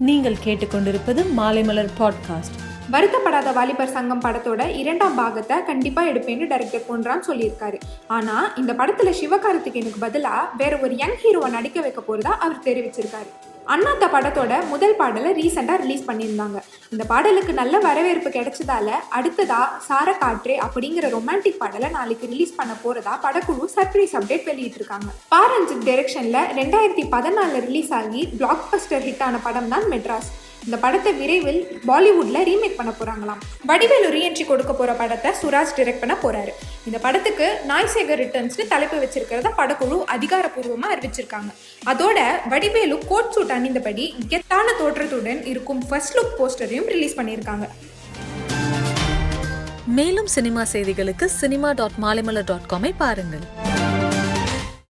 நீங்கள் கேட்டுக்கொண்டிருப்பது மாலைமலர் பாட்காஸ்ட் வருத்தப்படாத வாலிபர் சங்கம் படத்தோட இரண்டாம் பாகத்தை கண்டிப்பா எடுப்பேன்னு டைரக்டர் பொன்ராம் சொல்லியிருக்காரு. ஆனா இந்த படத்துல சிவகார்த்திகேயனுக்கு பதிலா வேற ஒரு யங் ஹீரோவை நடிக்க வைக்க போறதா அவர் தெரிவிச்சிருக்காரு. அண்ணாத்த படத்தோட முதல் பாடலை ரீசெண்டாக ரிலீஸ் பண்ணியிருந்தாங்க. இந்த பாடலுக்கு நல்ல வரவேற்பு கிடைச்சதால அடுத்ததா சார காற்றே அப்படிங்கிற ரொமான்டிக் பாடலை நாளைக்கு ரிலீஸ் பண்ண போறதா படக்குழு சர்ப்ரைஸ் அப்டேட் வெளியிட்டிருக்காங்க. பாரஞ்சித் டைரக்ஷன்ல ரெண்டாயிரத்தி பதினாலில் ரிலீஸ் ஆகி பிளாக் பஸ்டர் ஹிட் ஆன படம் தான் மெட்ராஸ். இந்த படத்தை விரைவில் பாலிவுட்ல ரீமேக் பண்ண போறாங்களாம். வடிவேலு ரீஎன்ட்ரி கொடுக்க போற படத்தை சுராஜ் டிரெக்ட் பண்ண போறாரு. இந்த படத்துக்கு நாய்சேகர் ரிட்டர்ன்ஸ்னு தலைப்பு வச்சிருக்கிறத படக்குழு அதிகாரப்பூர்வமா அறிவிச்சிருக்காங்க. அதோட வடிவேலு கோட் சூட் அணிந்தபடி கெத்தான தோற்றத்துடன் இருக்கும் ஃபர்ஸ்ட் லுக் போஸ்டரையும் ரிலீஸ் பண்ணியிருக்காங்க. மேலும் சினிமா செய்திகளுக்கு சினிமா டாட் மாலைமலர் டாட் காமை பாருங்கள்.